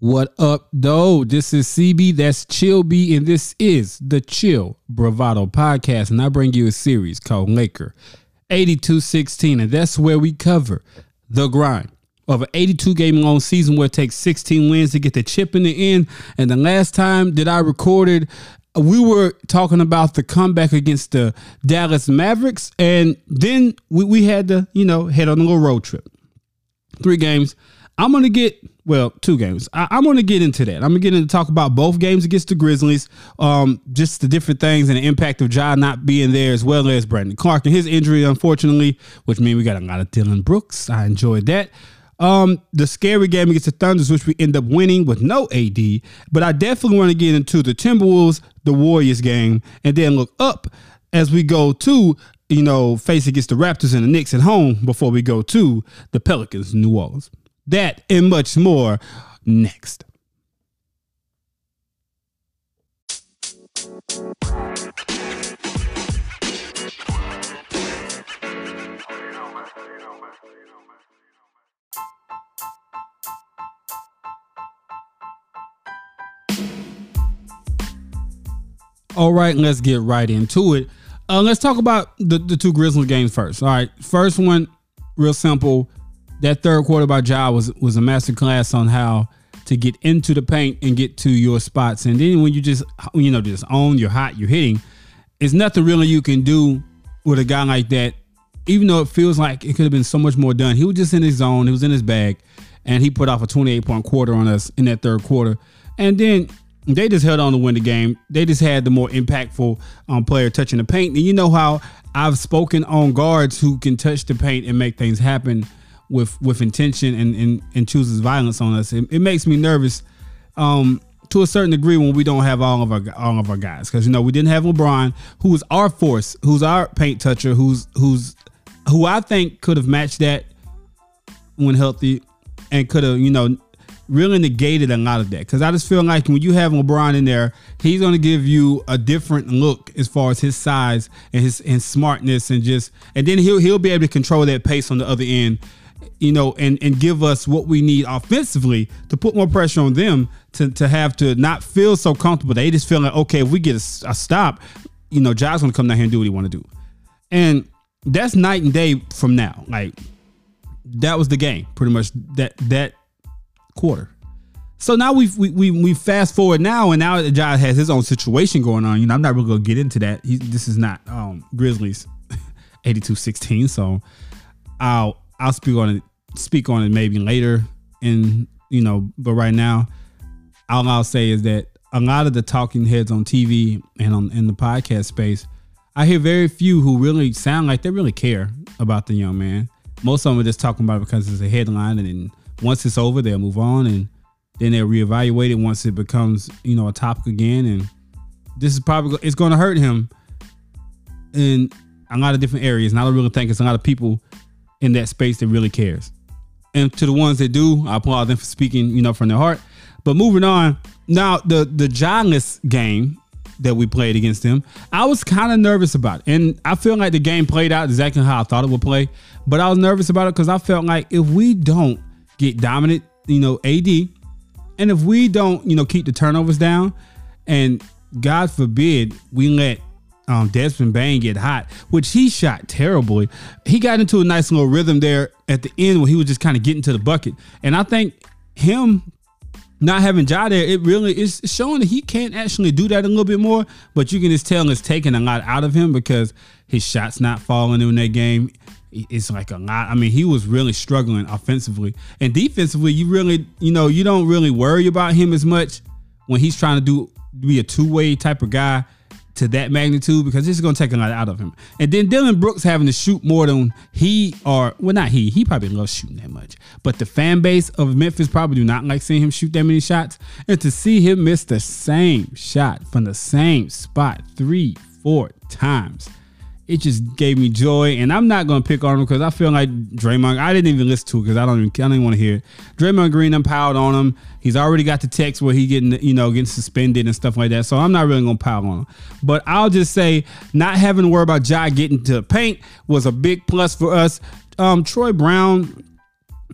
What up, though? This is CB, that's Chill B, and this is the Chill Bravado Podcast. And I bring you a series called Laker 8216, and that's where we cover the grind of an 82 game long season where it takes 16 wins to get the chip in the end. And the last time that I recorded, we were talking about the comeback against the Dallas Mavericks, and then we, we had to, you know, head on a little road trip. Three games. I'm gonna get well, two games. I, am gonna get into that. I'm gonna get into talk about both games against the Grizzlies, um, just the different things and the impact of Ja not being there, as well as Brandon Clarke and his injury, unfortunately, which means we got a lot of Dillon Brooks. I enjoyed that. Um, the scary game against the Thunders, which we end up winning with no AD. But I definitely want to get into the Timberwolves, the Warriors game, and then look up as we go to you know face against the Raptors and the Knicks at home before we go to the Pelicans, New Orleans. That and much more next. All right, let's get right into it. Uh, let's talk about the, the two Grizzlies games first. All right, first one, real simple. That third quarter by Ja was was a master class on how to get into the paint and get to your spots. And then when you just you know just own, you're hot, you're hitting. It's nothing really you can do with a guy like that. Even though it feels like it could have been so much more done, he was just in his zone. He was in his bag, and he put off a 28 point quarter on us in that third quarter. And then they just held on to win the game. They just had the more impactful um, player touching the paint. And you know how I've spoken on guards who can touch the paint and make things happen with with intention and and, and chooses violence on us. It, it makes me nervous um, to a certain degree when we don't have all of our all of our guys because you know we didn't have LeBron, who's our force, who's our paint toucher, who's who's who I think could have matched that when healthy and could have you know really negated a lot of that because I just feel like when you have LeBron in there, he's going to give you a different look as far as his size and his and smartness and just and then he'll he'll be able to control that pace on the other end, you know, and and give us what we need offensively to put more pressure on them to to have to not feel so comfortable. They just feel like okay, if we get a, a stop, you know, going to come down here and do what he want to do, and that's night and day from now. Like that was the game, pretty much. That that quarter. So now we we we fast forward now, and now Ja has his own situation going on. You know, I'm not really gonna get into that. He, this is not um, Grizzlies 82-16, so I'll I'll speak on it speak on it maybe later. And you know, but right now, all I'll say is that a lot of the talking heads on TV and on in the podcast space, I hear very few who really sound like they really care about the young man. Most of them are just talking about it because it's a headline and then once it's over, they'll move on and then they'll reevaluate it once it becomes, you know, a topic again. And this is probably it's going to hurt him in a lot of different areas. And I don't really think it's a lot of people in that space that really cares. And to the ones that do, I applaud them for speaking, you know, from their heart. But moving on, now the the Giants game that we played against them, I was kind of nervous about it. And I feel like the game played out exactly how I thought it would play. But I was nervous about it because I felt like if we don't get dominant, you know, AD. And if we don't, you know, keep the turnovers down, and God forbid we let um, Desmond Bane get hot, which he shot terribly. He got into a nice little rhythm there at the end where he was just kind of getting to the bucket. And I think him not having Ja there, it really is showing that he can't actually do that a little bit more. But you can just tell it's taking a lot out of him because his shots not falling in that game it's like a lot. I mean, he was really struggling offensively and defensively. You really, you know, you don't really worry about him as much when he's trying to do be a two way type of guy to that magnitude because this is going to take a lot out of him. And then Dillon Brooks having to shoot more than he or well, not he. He probably loves shooting that much, but the fan base of Memphis probably do not like seeing him shoot that many shots. And to see him miss the same shot from the same spot three, four times it just gave me joy. And I'm not gonna pick on him because I feel like Draymond. I didn't even listen to it because I don't even I don't want to hear it. Draymond Green, I'm piled on him. He's already got the text where he getting you know getting suspended and stuff like that. So I'm not really gonna pile on him. But I'll just say not having to worry about Ja getting to paint was a big plus for us. Um, Troy Brown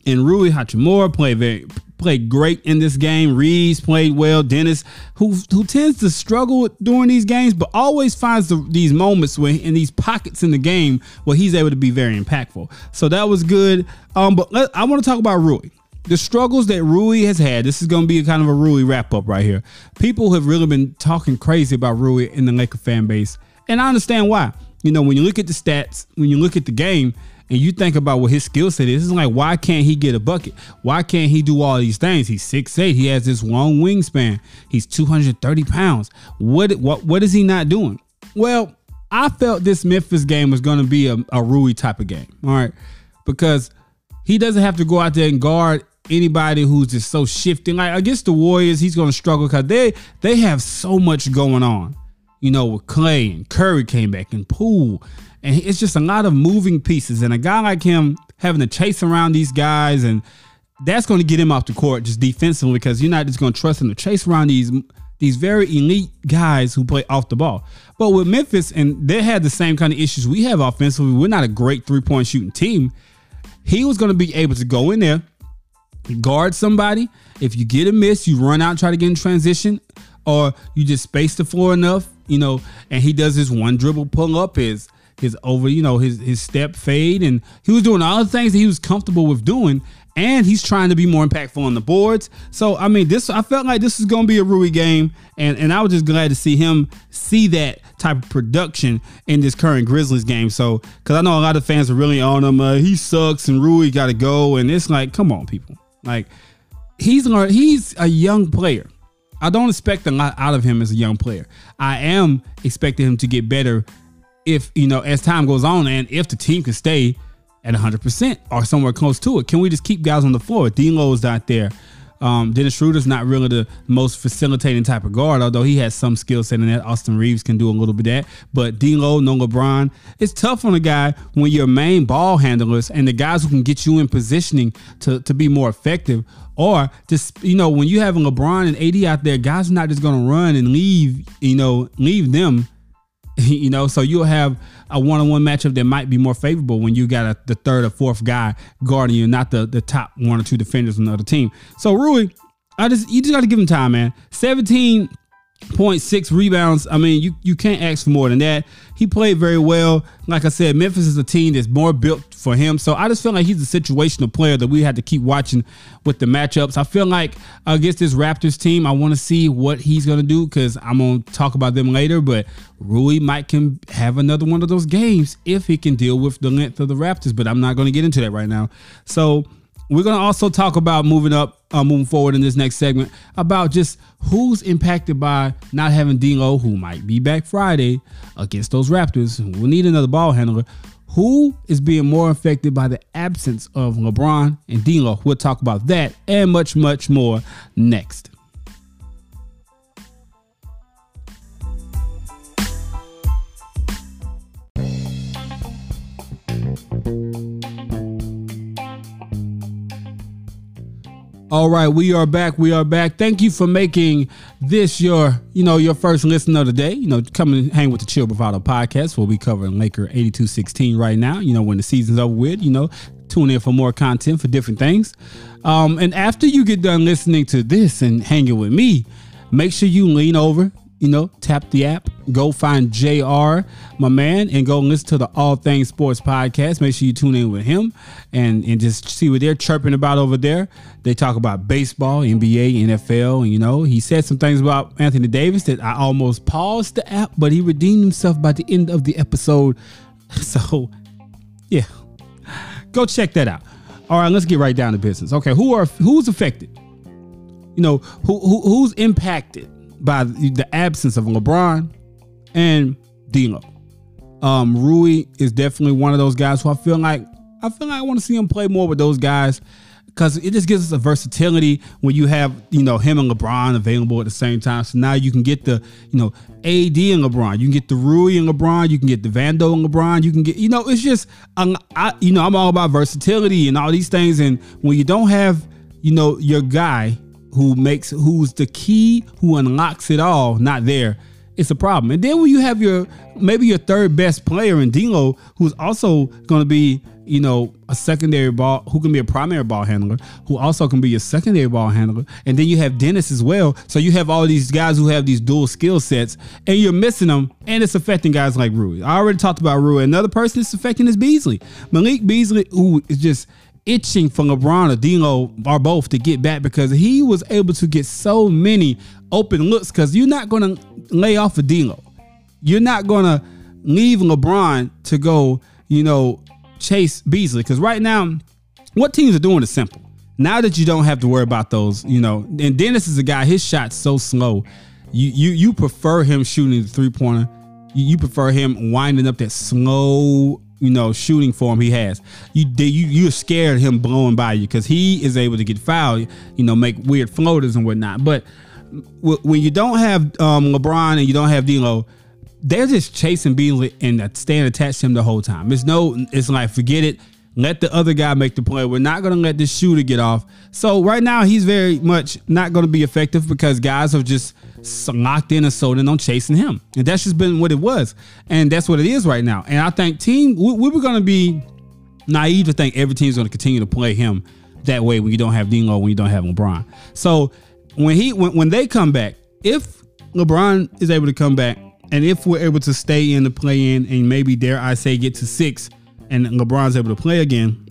and Rui Hachimura play very played great in this game. Reaves played well. Dennis, who who tends to struggle during these games, but always finds the, these moments where in these pockets in the game where he's able to be very impactful. So that was good. Um, but let, I want to talk about Rui the struggles that Rui has had. This is going to be a kind of a Rui wrap up right here. People have really been talking crazy about Rui in the Laker fan base, and I understand why. You know, when you look at the stats, when you look at the game, and you think about what his skill set is, it's like why can't he get a bucket? Why can't he do all these things? He's six eight. He has this long wingspan. He's 230 pounds. What what what is he not doing? Well, I felt this Memphis game was going to be a, a Rui type of game. All right, because he doesn't have to go out there and guard anybody who's just so shifting. Like against the Warriors, he's going to struggle because they they have so much going on. You know, with Klay and Curry came back and Poole, and it's just a lot of moving pieces. And a guy like him having to chase around these guys, and that's going to get him off the court just defensively because you're not just going to trust him to chase around these these very elite guys who play off the ball. But with Memphis, and they had the same kind of issues we have offensively. We're not a great three point shooting team. He was going to be able to go in there guard somebody. If you get a miss, you run out try to get in transition, or you just space the floor enough, you know, and he does his one dribble pull up, his his over, you know, his his step fade, and he was doing all the things that he was comfortable with doing, and he's trying to be more impactful on the boards. So I mean, this I felt like this is going to be a Rui game, and and I was just glad to see him see that type of production in this current Grizzlies game. So because I know a lot of fans are really on him, uh, he sucks and Rui got to go, and it's like, come on, people. Like he's he's a young player. I don't expect a lot out of him as a young player. I am expecting him to get better if you know as time goes on and if the team can stay at 100% or somewhere close to it. Can we just keep guys on the floor? D'Lo's not there. Um, Dennis Schroeder's not really the most facilitating type of guard, although he has some skill set in that. Austin Reaves can do a little bit of that. But D'Lo, no LeBron. It's tough on a guy when your main ball handlers and the guys who can get you in positioning to, to be more effective or just you know when you have a LeBron and AD out there, guys are not just going to run and leave you know leave them you know, so you'll have a one-on-one matchup that might be more favorable when you got a, the third or fourth guy guarding you, not the the top one or two defenders on the other team. So Rui, I just you just got to give him time, man. Seventeen 0.6 rebounds. I mean, you, you can't ask for more than that. He played very well. Like I said, Memphis is a team that's more built for him. So I just feel like he's a situational player that we had to keep watching with the matchups. I feel like against this Raptors team, I want to see what he's going to do because I'm going to talk about them later. But Rui might can have another one of those games if he can deal with the length of the Raptors. But I'm not going to get into that right now. So we're going to also talk about moving up, uh, moving forward in this next segment about just who's impacted by not having D'Lo, who might be back Friday against those Raptors. We'll need another ball handler. Who is being more affected by the absence of LeBron and D'Lo? We'll talk about that and much, much more next. All right, we are back. We are back. Thank you for making this your, you know, your first listen of the day. You know, come and hang with the Chill Bravado podcast. We'll be covering Laker 82-16 right now. You know, when the season's over with, you know, tune in for more content for different things. Um, and after you get done listening to this and hanging with me, make sure you lean over, you know, tap the app, go find JR, my man, and go listen to the All Things Sports podcast. Make sure you tune in with him and, and just see what they're chirping about over there. They talk about baseball, NBA, NFL, and you know, he said some things about Anthony Davis that I almost paused the app, but he redeemed himself by the end of the episode. So, yeah. Go check that out. All right, let's get right down to business. Okay, who are who's affected? You know, who, who who's impacted? By the absence of LeBron and D'Lo. Um, Rui is definitely one of those guys who I feel like I feel like I want to see him play more with those guys because it just gives us a versatility when you have you know him and LeBron available at the same time. So now you can get the you know AD and LeBron, you can get the Rui and LeBron, you can get the Vando and LeBron, you can get you know it's just um, I you know I'm all about versatility and all these things. And when you don't have you know your guy who makes who's the key who unlocks it all not there it's a problem and then when you have your maybe your third best player in D'Lo who's also going to be you know, a secondary ball who can be a primary ball handler, who also can be a secondary ball handler. And then you have Dennis as well. So you have all these guys who have these dual skill sets and you're missing them and it's affecting guys like Rui. I already talked about Rui. Another person that's affecting is Beasley. Malik Beasley, who is just itching for LeBron or D'Lo or both to get back because he was able to get so many open looks because you're not going to lay off of Dino. You're not going to leave LeBron to go, you know, chase Beasley because right now, what teams are doing is simple. Now that you don't have to worry about those, you know, and Dennis is a guy. His shot's so slow. You you you prefer him shooting the three pointer. You, you prefer him winding up that slow, you know, shooting form he has. You you you're scared him blowing by you because he is able to get fouled. You know, make weird floaters and whatnot. But when you don't have um, LeBron and you don't have D'Lo, they're just chasing Beasley and staying attached to him the whole time. It's no, it's like forget it. Let the other guy make the play. We're not going to let this shooter get off. So right now he's very much not going to be effective because guys have just locked in and sold in on chasing him, and that's just been what it was, and that's what it is right now. And I think team we, we were going to be naive to think every team's going to continue to play him that way when you don't have D'Lo, when you don't have LeBron. So when he when, when they come back, if LeBron is able to come back and if we're able to stay in the play in and maybe dare I say get to six and LeBron's able to play again,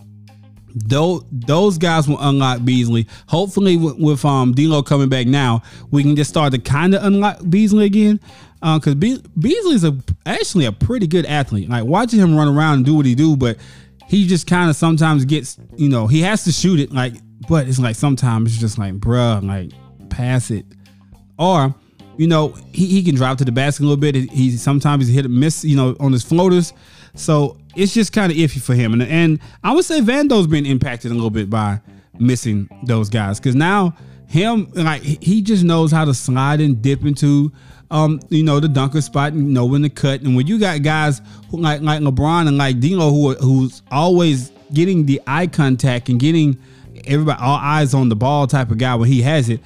those those guys will unlock Beasley. Hopefully, with, with um D'Lo coming back now, we can just start to kind of unlock Beasley again. Because uh, Be- Beasley is a actually a pretty good athlete. Like watching him run around and do what he do, but he just kind of sometimes gets you know he has to shoot it like, but it's like sometimes it's just like bruh, like pass it, or you know, he, he can drive to the basket a little bit. He sometimes he hit a miss, you know, on his floaters. So it's just kind of iffy for him. And and I would say Vando's been impacted a little bit by missing those guys because now him like he just knows how to slide and dip into um you know the dunker spot and know when to cut. And when you got guys who, like like LeBron and like Dino who who's always getting the eye contact and getting everybody all eyes on the ball type of guy when he has it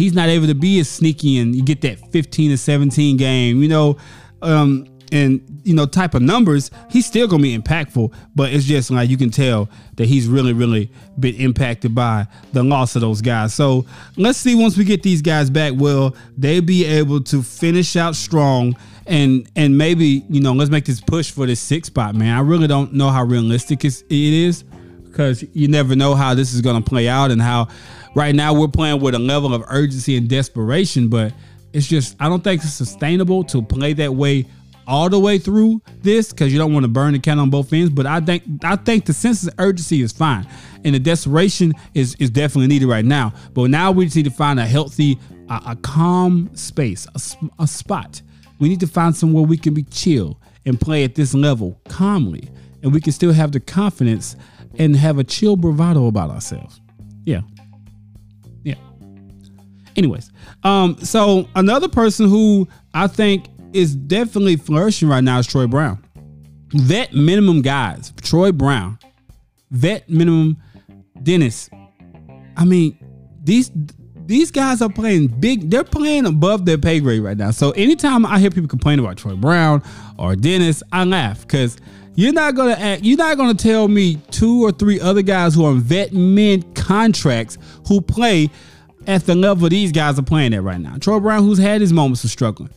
he's not able to be as sneaky and you get that 15 to 17 game, you know, um, and you know, type of numbers, he's still gonna be impactful, but it's just like you can tell that he's really, really been impacted by the loss of those guys. So let's see once we get these guys back, will they be able to finish out strong and and maybe, you know, let's make this push for this six spot, man. I really don't know how realistic it is because you never know how this is gonna play out and how right now we're playing with a level of urgency and desperation, but it's just I don't think it's sustainable to play that way all the way through this because you don't want to burn the candle on both ends. But I think I think the sense of urgency is fine, and the desperation is is definitely needed right now. But now we just need to find a healthy, a, a calm space, a, a spot. We need to find somewhere we can be chill and play at this level calmly, and we can still have the confidence and have a chill bravado about ourselves. Yeah. Yeah, Anyways, um, so another person who I think is definitely flourishing right now is Troy Brown. Vet minimum guys, Troy Brown, vet minimum Dennis. I mean, these these guys are playing big. They're playing above their pay grade right now. So anytime I hear people complain about Troy Brown or Dennis, I laugh because you're not gonna act, you're not gonna tell me two or three other guys who are on vet men contracts who play at the level these guys are playing at right now. Troy Brown, who's had his moments of struggling,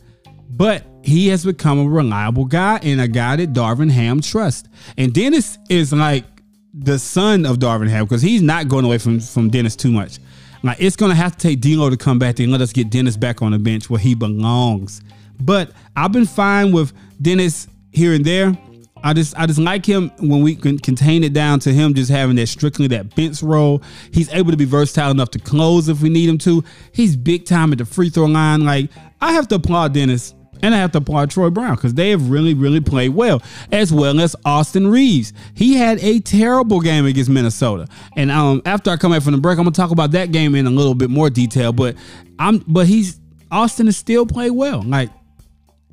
but he has become a reliable guy and a guy that Darvin Ham trusts. And Dennis is like the son of Darvin Ham because he's not going away from, from Dennis too much. Like it's gonna have to take D'Lo to come back and let us get Dennis back on the bench where he belongs. But I've been fine with Dennis here and there. I just I just like him when we can contain it down to him just having that strictly that bench role. He's able to be versatile enough to close if we need him to. He's big time at the free throw line. Like I have to applaud Dennis and I have to applaud Troy Brown because they have really, really played well, as well as Austin Reaves. He had a terrible game against Minnesota, and um, after I come back from the break, I'm gonna talk about that game in a little bit more detail. But I'm, but he's Austin has still played well. Like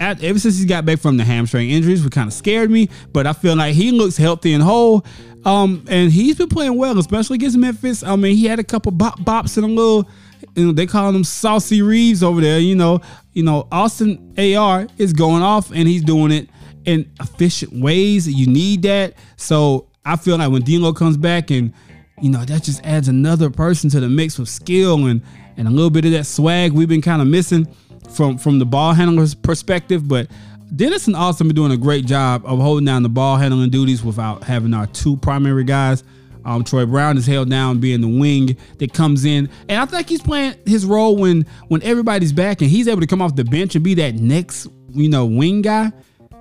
ever since he got back from the hamstring injuries, which kind of scared me. But I feel like he looks healthy and whole. Um, and he's been playing well, especially against Memphis. I mean, he had a couple bop bops and a little, you know, they call him saucy Reaves over there. You know, you know, Austin AR is going off and he's doing it in efficient ways. You need that. So I feel like when D'Lo comes back and you know that just adds another person to the mix with skill and and a little bit of that swag we've been kind of missing from from the ball handler's perspective. But Dennis and Austin been doing a great job of holding down the ball handling duties without having our two primary guys. Um, Troy Brown is held down being the wing that comes in, and I think he's playing his role when when everybody's back and he's able to come off the bench and be that next you know wing guy.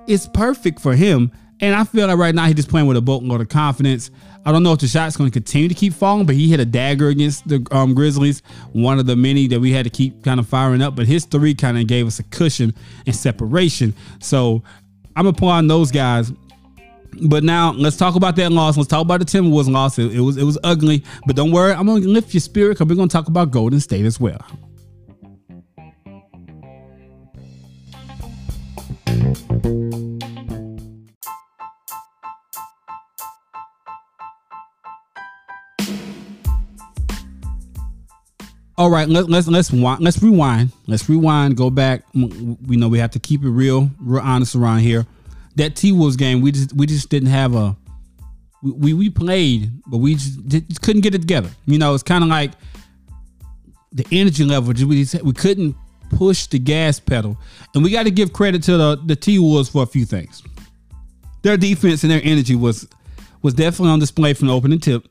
It's perfect for him, and I feel like right now he's just playing with a boatload of confidence. I don't know if the shot's going to continue to keep falling, but he hit a dagger against the um, Grizzlies, one of the many that we had to keep kind of firing up. But his three kind of gave us a cushion and separation. So I'm applauding those guys. But now let's talk about that loss. Let's talk about the Timberwolves loss. It, it was it was ugly, but don't worry, I'm gonna lift your spirit because we're gonna talk about Golden State as well. All right, let, let's let's let's rewind. Let's rewind. Go back. We know we have to keep it real, real honest around here. That T Wolves game, we just we just didn't have a. We we played, but we just, just couldn't get it together. You know, it's kind of like the energy level. We we couldn't push the gas pedal, and we got to give credit to the the T Wolves for a few things. Their defense and their energy was was definitely on display from the opening tip,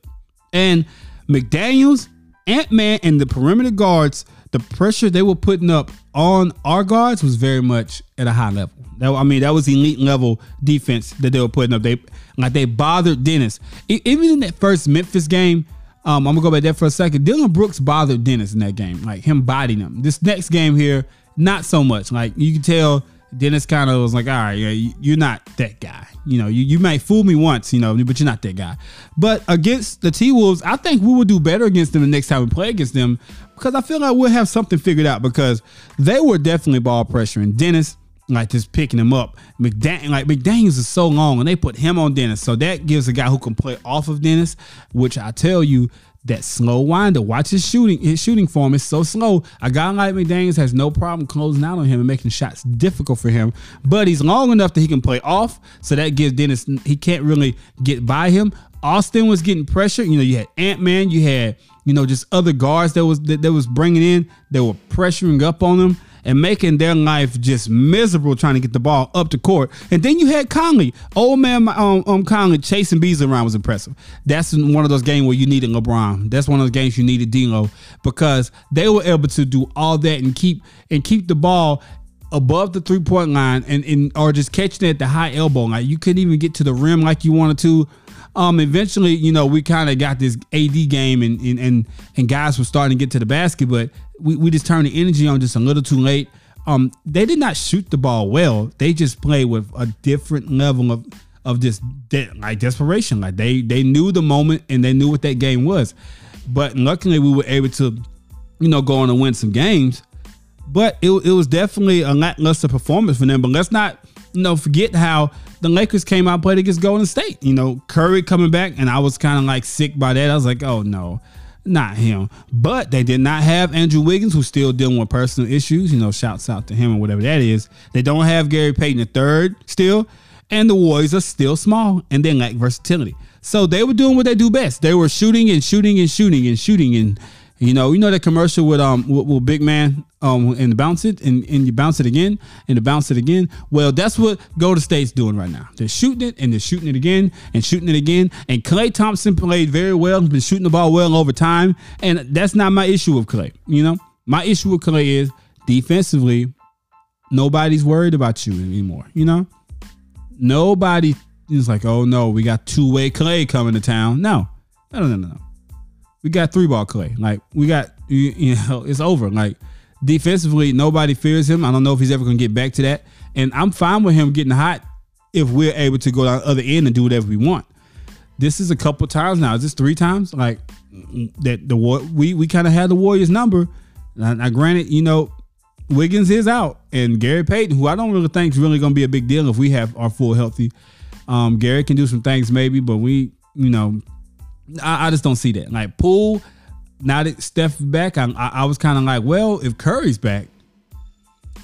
and McDaniels Ant Man and the perimeter guards, the pressure they were putting up on our guards was very much at a high level. That, I mean, that was elite level defense that they were putting up. They like they bothered Dennis. Even in that first Memphis game, um, I'm gonna go back there for a second. Dillon Brooks bothered Dennis in that game, like him biting him. This next game here, not so much. Like you can tell Dennis kind of was like, all right, yeah, you're not that guy. You know, you, you might fool me once, you know, but you're not that guy. But against the T Wolves, I think we will do better against them the next time we play against them because I feel like we'll have something figured out because they were definitely ball pressuring Dennis, like just picking him up. McDaniel, like McDaniels is so long, and they put him on Dennis, so that gives a guy who can play off of Dennis, which I tell you that slow winder. Watch his shooting. His shooting form is so slow. A guy like McDaniels has no problem closing out on him and making shots difficult for him. But he's long enough that he can play off. So that gives Dennis he can't really get by him. Austin was getting pressure. You know, you had Ant Man, you had you know just other guards that was that, that was bringing in. They were pressuring up on them and making their life just miserable trying to get the ball up the court. And then you had Conley, old man um, um Conley chasing bees around was impressive. That's one of those games where you needed LeBron. That's one of those games you needed D'Lo because they were able to do all that and keep and keep the ball above the three point line and, and or just catching it at the high elbow. Like you couldn't even get to the rim like you wanted to. Um, eventually, you know, we kind of got this AD game and, and and and guys were starting to get to the basket, but we, we just turned the energy on just a little too late. Um, they did not shoot the ball well. They just played with a different level of of just de- like desperation. Like they they knew the moment and they knew what that game was. But luckily, we were able to, you know, go on and win some games. But it, it was definitely a lackluster performance for them. But let's not, you know, forget how the Lakers came out played against Golden State. You know, Curry coming back, and I was kind of like sick by that. I was like, oh no, not him. But they did not have Andrew Wiggins, who's still dealing with personal issues. You know, shouts out to him or whatever that is. They don't have Gary Payton III still, and the Warriors are still small and they lack versatility. So they were doing what they do best. They were shooting and shooting and shooting and shooting and you know, you know that commercial with um with, with big man um and bounce it and, and you bounce it again and you bounce it again. Well, that's what Golden State's doing right now. They're shooting it and they're shooting it again and shooting it again. And Klay Thompson played very well. Been shooting the ball well over time. And that's not my issue with Klay. You know, my issue with Klay is defensively, nobody's worried about you anymore. You know, nobody is like, oh no, we got two way Klay coming to town. No, no, no, no, no we got three ball Klay. Like we got you, you know it's over. Like defensively, nobody fears him. I don't know if he's ever gonna get back to that. And I'm fine with him getting hot if we're able to go down the other end and do whatever we want. This is a couple times now. Is this three times? Like that the war we we kind of had the Warriors number. Now, now, granted, you know Wiggins is out, and Gary Payton, who I don't really think is really to be a big deal if we have our full healthy. Um, Gary can do some things maybe, but we, you know, I, I just don't see that. Like Poole, now that Steph back, I, I, I was kind of like, well, if Curry's back,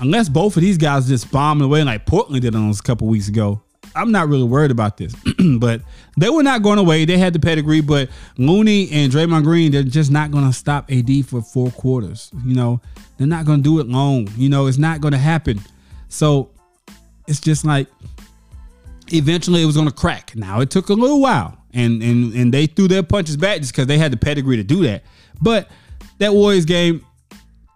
unless both of these guys just bombing away like Portland did on a couple weeks ago, I'm not really worried about this. but they were not going away. They had the pedigree, but Looney and Draymond Green, they're just not going to stop AD for four quarters. You know, they're not going to do it long. You know, it's not going to happen. So it's just like eventually it was going to crack. Now it took a little while, and and and they threw their punches back just because they had the pedigree to do that. But that Warriors game,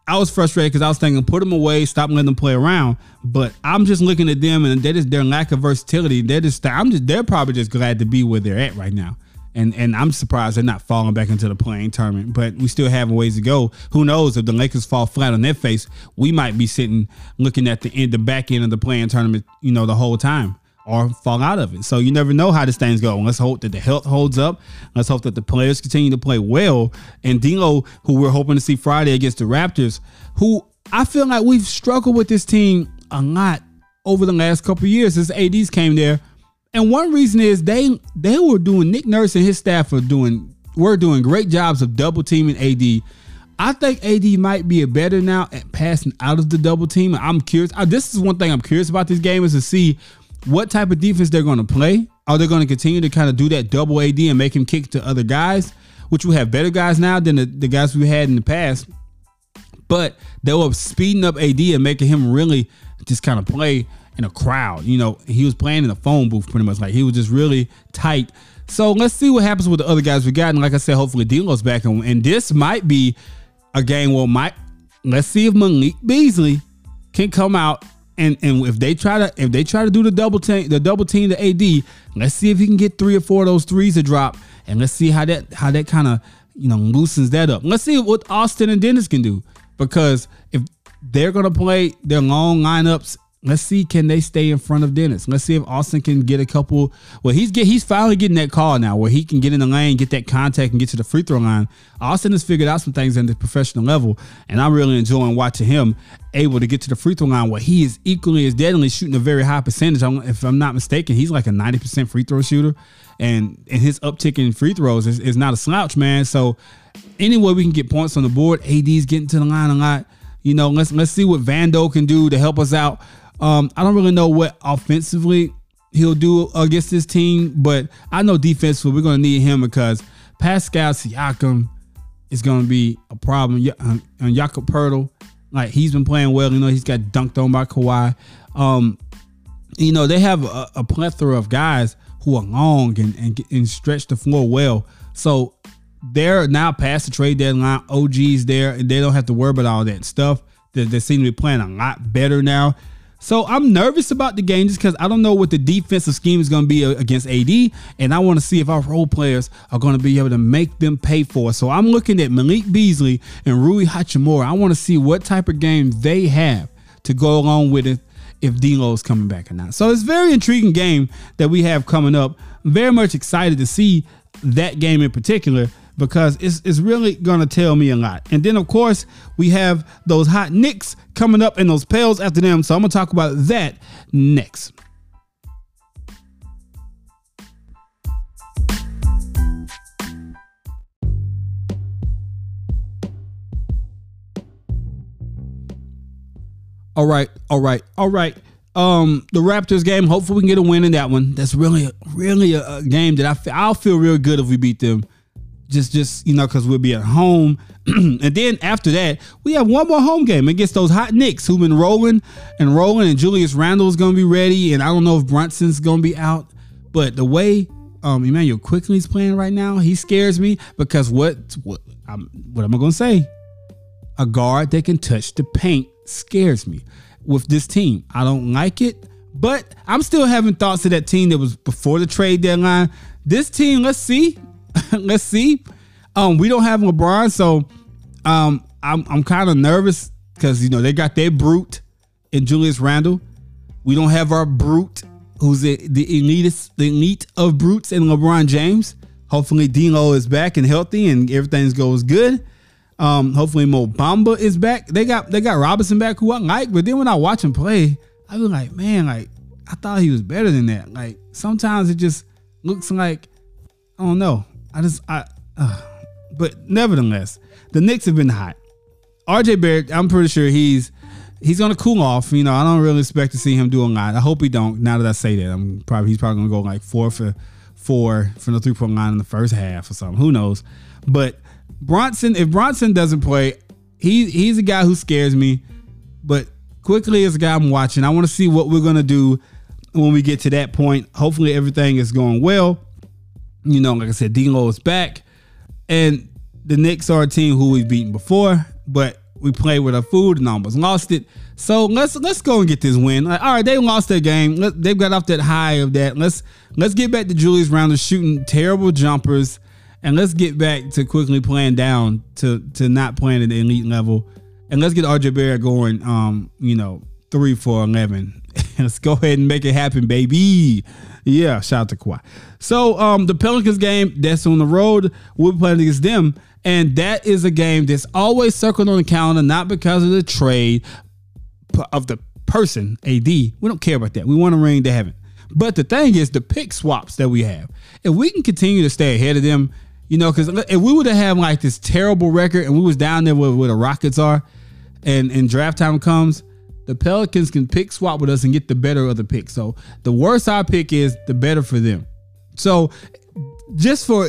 I was frustrated because I was thinking, put them away, stop letting them play around. But I'm just looking at them and they just their lack of versatility. They're just I'm just they're probably just glad to be where they're at right now. And and I'm surprised they're not falling back into the play-in tournament. But we still have a ways to go. Who knows if the Lakers fall flat on their face, we might be sitting looking at the end, the back end of the play-in tournament, you know, the whole time or fall out of it. So you never know how this thing's going. Let's hope that the health holds up. Let's hope that the players continue to play well. And D'Lo, who we're hoping to see Friday against the Raptors, who I feel like we've struggled with this team a lot over the last couple years since ADs came there. And one reason is they they were doing Nick Nurse and his staff are doing were doing great jobs of double teaming AD. I think AD might be a better now at passing out of the double team. I'm curious. I, this is one thing I'm curious about this game is to see what type of defense they're going to play. Are they going to continue to kind of do that double AD and make him kick to other guys, which we have better guys now than the, the guys we had in the past. But they were speeding up AD and making him really just kind of play in a crowd. You know, he was playing in a phone booth pretty much. Like he was just really tight. So let's see what happens with the other guys we got. And like I said, hopefully D'Lo's back. And, and this might be a game where Mike. Let's see if Malik Beasley can come out and and if they try to if they try to do the double team the double team the AD, let's see if he can get three or four of those threes to drop, and let's see how that how that kind of you know loosens that up. Let's see what Austin and Dennis can do because if they're gonna play their long lineups Let's see, can they stay in front of Dennis? Let's see if Austin can get a couple. Well, he's get he's finally getting that call now where he can get in the lane, get that contact, and get to the free throw line. Austin has figured out some things at the professional level, and I'm really enjoying watching him able to get to the free throw line where he is equally as deadly, shooting a very high percentage. If I'm not mistaken, he's like a 90% free throw shooter, and and his uptick in free throws is, is not a slouch, man. So anyway, we can get points on the board. AD's getting to the line a lot. You know, let's let's see what Vando can do to help us out um, I don't really know what offensively he'll do against this team, but I know defensively we're going to need him because Pascal Siakam is going to be a problem. And Jakob Poeltl, like he's been playing well. You know, he's got dunked on by Kawhi. Um, you know, they have a, a, plethora of guys who are long and, and, and stretch the floor well. So they're now past the trade deadline. OG's there, and they don't have to worry about all that stuff. They, they seem to be playing a lot better now. So I'm nervous about the game just because I don't know what the defensive scheme is going to be uh, against AD, and I want to see if our role players are going to be able to make them pay for it. So I'm looking at Malik Beasley and Rui Hachimura. I want to see what type of game they have to go along with it if D'Lo is coming back or not. So it's a very intriguing game that we have coming up. very much excited to see that game in particular because it's, it's really going to tell me a lot. And then, of course, we have those hot Knicks coming up and those Pels after them. So I'm going to talk about that next. All right, all right, all right. Um, the Raptors game. Hopefully, we can get a win in that one. That's really, really a, a game that I feel, I'll feel real good if we beat them just just you know because we'll be at home. And then after that we have one more home game against those hot Knicks who've been rolling and rolling and Julius Randle's gonna be ready and I don't know if Brunson's gonna be out. But the way um Immanuel Quickley's playing right now he scares me because what what I'm what am I gonna say? A guard that can touch the paint scares me with this team. I don't like it but I'm still having thoughts of that team that was before the trade deadline. This team let's see let's see. Um, we don't have LeBron, so um, I'm I'm kind of nervous because you know they got their brute in Julius Randle. We don't have our brute, who's the, the elitist, the elite of brutes in LeBron James. Hopefully, D'Lo is back and healthy, and everything goes good. Um, hopefully, Mo Bamba is back. They got they got Robinson back, who I like. But then when I watch him play, I was like, man, like I thought he was better than that. Like sometimes it just looks like I don't know. I just I. Uh, but nevertheless, the Knicks have been hot. RJ Barrett, I'm pretty sure he's he's gonna cool off. You know, I don't really expect to see him do a lot. I hope he don't. Now that I say that, I'm probably he's probably gonna go like four for four from the three point line in the first half or something. Who knows? But Brunson, if Brunson doesn't play, he he's a guy who scares me. But Quickley is a guy I'm watching. I want to see what we're gonna do when we get to that point. Hopefully everything is going well. You know, like I said, D'Lo is back, and the Knicks are a team who we've beaten before, but we played with our food and almost lost it. So let's let's go and get this win. Like, all right, they lost their game. Let, they've got off that high of that. Let's let's get back to Julius Randle shooting terrible jumpers, and let's get back to Quickley playing down to to not playing at the elite level, and let's get RJ Barrett going. Um, you know, three for eleven. Let's go ahead and make it happen, baby. Yeah, shout out to Kawhi. So um, the Pelicans game that's on the road. We're playing against them. And that is a game that's always circled on the calendar, not because of the trade of the person, AD. We don't care about that. We want a ring, they haven't. But the thing is, the pick swaps that we have, if we can continue to stay ahead of them, you know, because if we would have had like this terrible record and we was down there where, where the Rockets are, and and draft time comes, the Pelicans can pick swap with us and get the better of the pick. So the worse our pick is, the better for them. So just for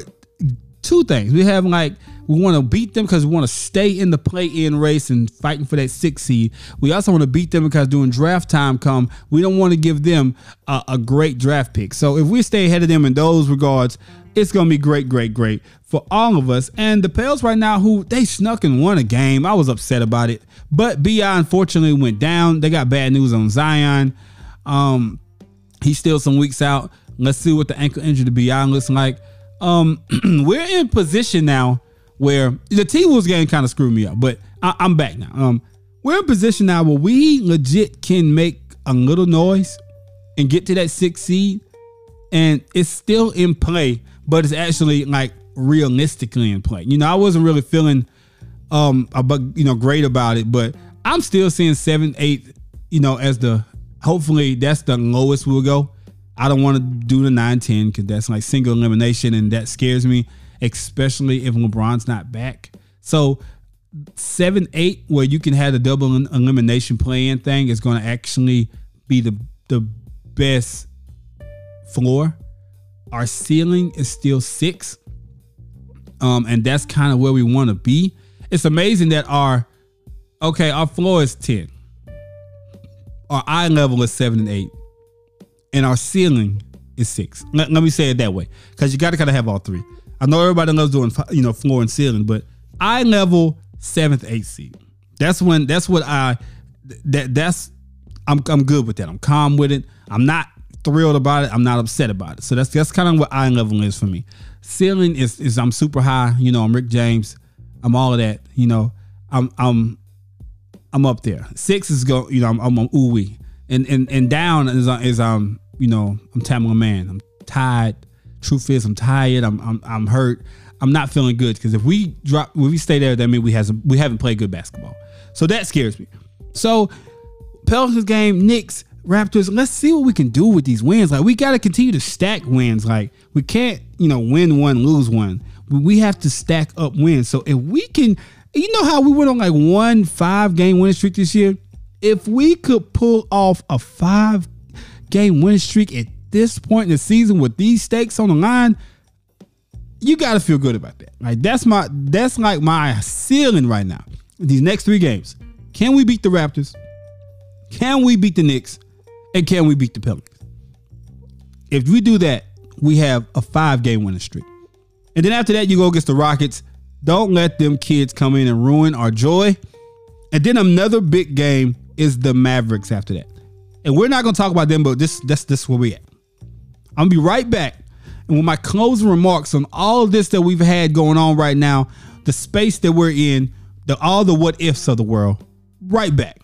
two things, we have like we want to beat them because we want to stay in the play-in race and fighting for that six seed. We also want to beat them because during draft time come, we don't want to give them a, a great draft pick. So if we stay ahead of them in those regards, it's gonna be great, great, great for all of us. And the Pels right now, who they snuck and won a game, I was upset about it. But Bi unfortunately went down. They got bad news on Zion. Um, he's still some weeks out. Let's see what the ankle injury to Bi looks like. Um, we're in position now where the T Wolves game kind of screwed me up, but I, am back now. Um, we're in position now where we legit can make a little noise and get to that six seed, and it's still in play, but it's actually like realistically in play. You know, I wasn't really feeling um about you know great about it, but I'm still seeing seven, eight, you know, as the hopefully that's the lowest we'll go. I don't want to do the 9 10 because that's like single elimination and that scares me especially if LeBron's not back. So seven eight, where you can have the double elimination play-in thing, is going to actually be the the best floor. Our ceiling is still six, um, and that's kind of where we want to be. It's amazing that our okay, our floor is ten, our eye level is seven and eight, and our ceiling is six. Let, let me say it that way, because you got to kind of have all three. I know everybody loves doing you know floor and ceiling, but eye level seventh, eighth seed. That's when that's what I that that's I'm I'm good with that. I'm calm with it. I'm not thrilled about it. I'm not upset about it. So that's that's kind of what eye level is for me. Ceiling is is I'm super high. You know, I'm Rick James. I'm all of that. You know, I'm I'm I'm up there. Six is go. You know, I'm I'm, I'm. And and and down is is um you know I'm Tamela Mann. I'm tired truth is, I'm tired. I'm I'm, I'm hurt. I'm not feeling good because if we drop, if we stay there, that means we has we haven't played good basketball. So that scares me. So Pelicans game, Knicks, Raptors. Let's see what we can do with these wins. Like we got to continue to stack wins. Like we can't, you know, win one, lose one. We have to stack up wins. So if we can, you know how we went on like one five game winning streak this year. If we could pull off a five game winning streak at this point in the season with these stakes on the line, you got to feel good about that. Like that's my that's like my ceiling right now. These next three games, can we beat the Raptors? Can we beat the Knicks? And can we beat the Pelicans? If we do that, we have a five game winning streak. And then after that, you go against the Rockets. Don't let them kids come in and ruin our joy. And then another big game is the Mavericks after that. And we're not gonna talk about them, but this that's this where we at. I'm gonna be right back. And with my closing remarks on all this that we've had going on right now, the space that we're in, the all the what ifs of the world. Right back.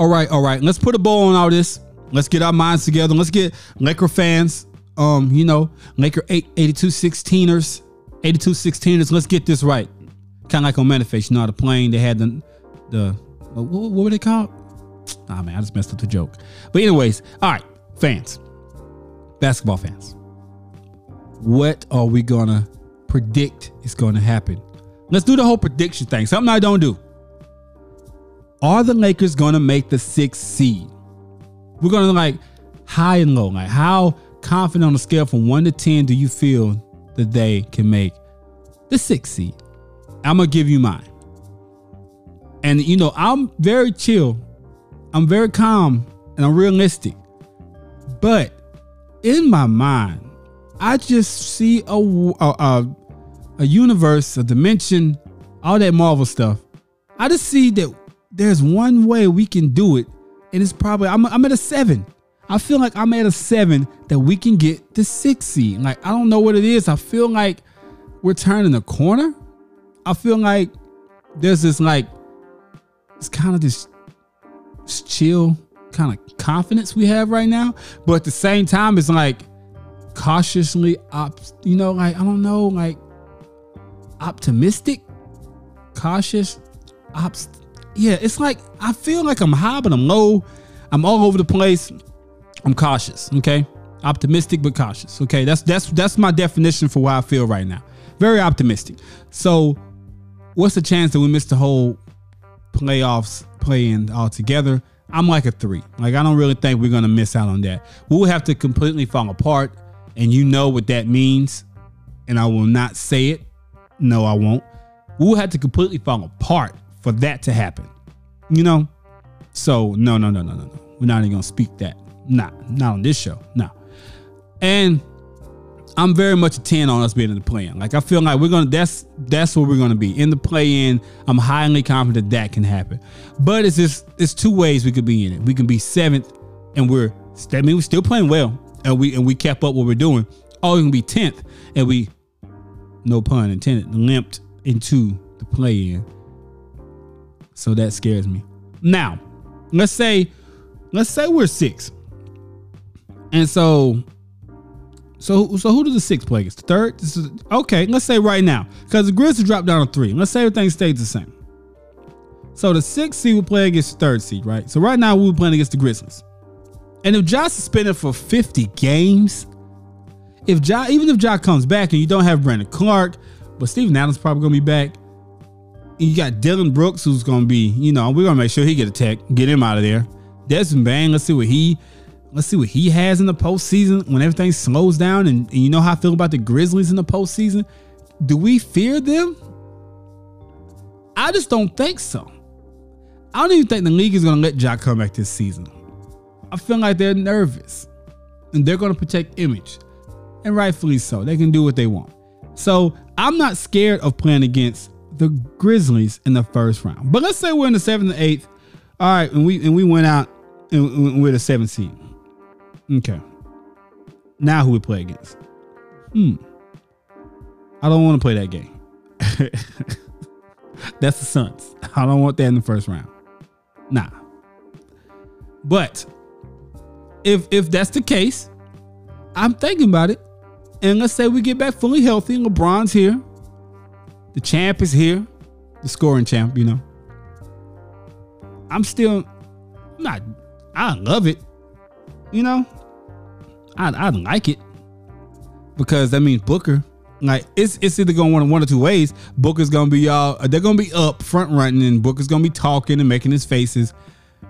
All right, all right, let's put a bow on all this. Let's get our minds together. Let's get Laker fans, um, you know, Laker 8, 82 16ers, 82 16ers. Let's get this right. Kind of like on Manifest, you know, the plane they had the the what, what were they called? Ah man, I just messed up the joke. But anyways, all right, fans, basketball fans, what are we gonna predict is gonna happen? Let's do the whole prediction thing. Something I don't do. Are the Lakers gonna make the sixth seed? We're gonna like high and low. Like how confident on a scale from one to ten do you feel that they can make the sixth seed? I'm gonna give you mine. And you know, I'm very chill. I'm very calm and I'm realistic. But in my mind, I just see a a, a, a universe, a dimension, all that Marvel stuff. I just see that there's one way we can do it, and it's probably I'm, I'm at a seven. I feel like I'm at a seven that we can get the six seed. Like I don't know what it is. I feel like we're turning a corner. I feel like there's this like it's kind of this, this chill kind of confidence we have right now, but at the same time, it's like cautiously op, you know, like I don't know, like optimistic, cautious, ops. Yeah, it's like I feel like I'm high, but I'm low. I'm all over the place. I'm cautious. Okay, optimistic but cautious. Okay, that's that's that's my definition for what I feel right now. Very optimistic. So, what's the chance that we miss the whole playoffs playing altogether? I'm like a three. Like I don't really think we're gonna miss out on that. We'll have to completely fall apart, and you know what that means. And I will not say it. No, I won't. We'll have to completely fall apart for that to happen. You know? So no, no, no, no, no, no. We're not even gonna speak that. Not, not on this show. No. And I'm very much a 10 on us being in the play in. Like I feel like we're gonna that's that's where we're gonna be. In the play in, I'm highly confident that can happen. But it's just it's two ways we could be in it. We can be seventh and we're I mean we're still playing well and we and we kept up what we're doing. Or we can be 10th and we no pun intended, limped into the play in. So that scares me. Now, let's say let's say we're six. And so so so who does the six play against? The third? Is, okay, let's say right now. Because the Grizzlies dropped down to three. Let's say everything stays the same. So the sixth seed will play against the third seed, right? So right now we're playing against the Grizzlies. And if Ja's suspended for 50 games, if Ja, even if Ja comes back and you don't have Brandon Clarke, but Steven Adams probably gonna be back. You got Dillon Brooks, who's gonna be, you know, we're gonna make sure he get a tech, get him out of there. Desmond Bane, let's see what he let's see what he has in the postseason when everything slows down. And, and, you know how I feel about the Grizzlies in the postseason. Do we fear them? I just don't think so. I don't even think the league is going to let Ja come back this season. I feel like they're nervous and they're going to protect image, and rightfully so. They can do what they want. So I'm not scared of playing against the Grizzlies in the first round. But let's say we're in the seventh and eighth. All right, and we and we went out and we're the seventh seed. Okay. Now who we play against? Hmm. I don't want to play that game. That's the Suns. I don't want that in the first round. Nah. But if if that's the case, I'm thinking about it. And let's say we get back fully healthy. LeBron's here. The champ is here. The scoring champ, you know. I'm still not I love it. You know, I I like it because that means Booker. Like it's it's either going one one or two ways. Booker's gonna be y'all. Uh, they're gonna be up front running, and Booker's gonna be talking and making his faces,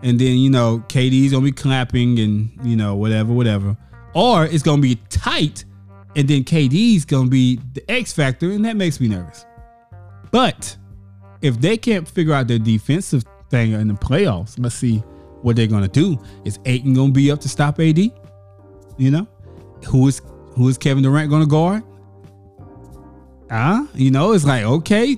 and then you know KD's gonna be clapping and you know whatever whatever. Or it's gonna be tight, and then KD's gonna be the X factor, and that makes me nervous. But if they can't figure out their defensive thing in the playoffs, let's see what they're gonna do. Is Ayton gonna be up to stop AD? You know, who is who is Kevin Durant to guard? Ah, uh, you know, it's like okay.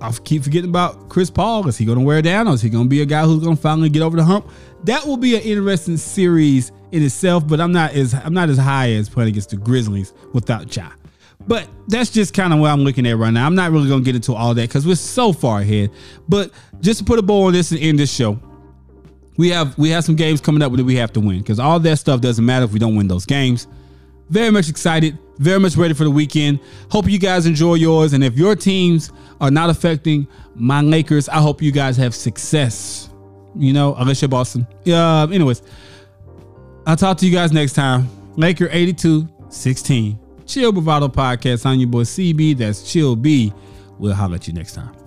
I keep forgetting about Chris Paul. Is he to wear down, or is he to be a guy who's to finally get over the hump? That will be an interesting series in itself. But I'm not as I'm not as high as playing against the Grizzlies without Ja. But that's just kind of what I'm looking at right now. I'm not really going to get into all that because we're so far ahead. But just to put a bow on this and end this show, we have we have some games coming up that we have to win because all that stuff doesn't matter if we don't win those games. very much excited, very much ready for the weekend. Hope you guys enjoy yours. And if your teams are not affecting my Lakers, I hope you guys have success. You know, unless you're Boston. Uh, anyways, I'll talk to you guys next time. Laker 82 16. Chill Bravado Podcast. I'm your boy CB. That's Chill B. We'll holler at you next time.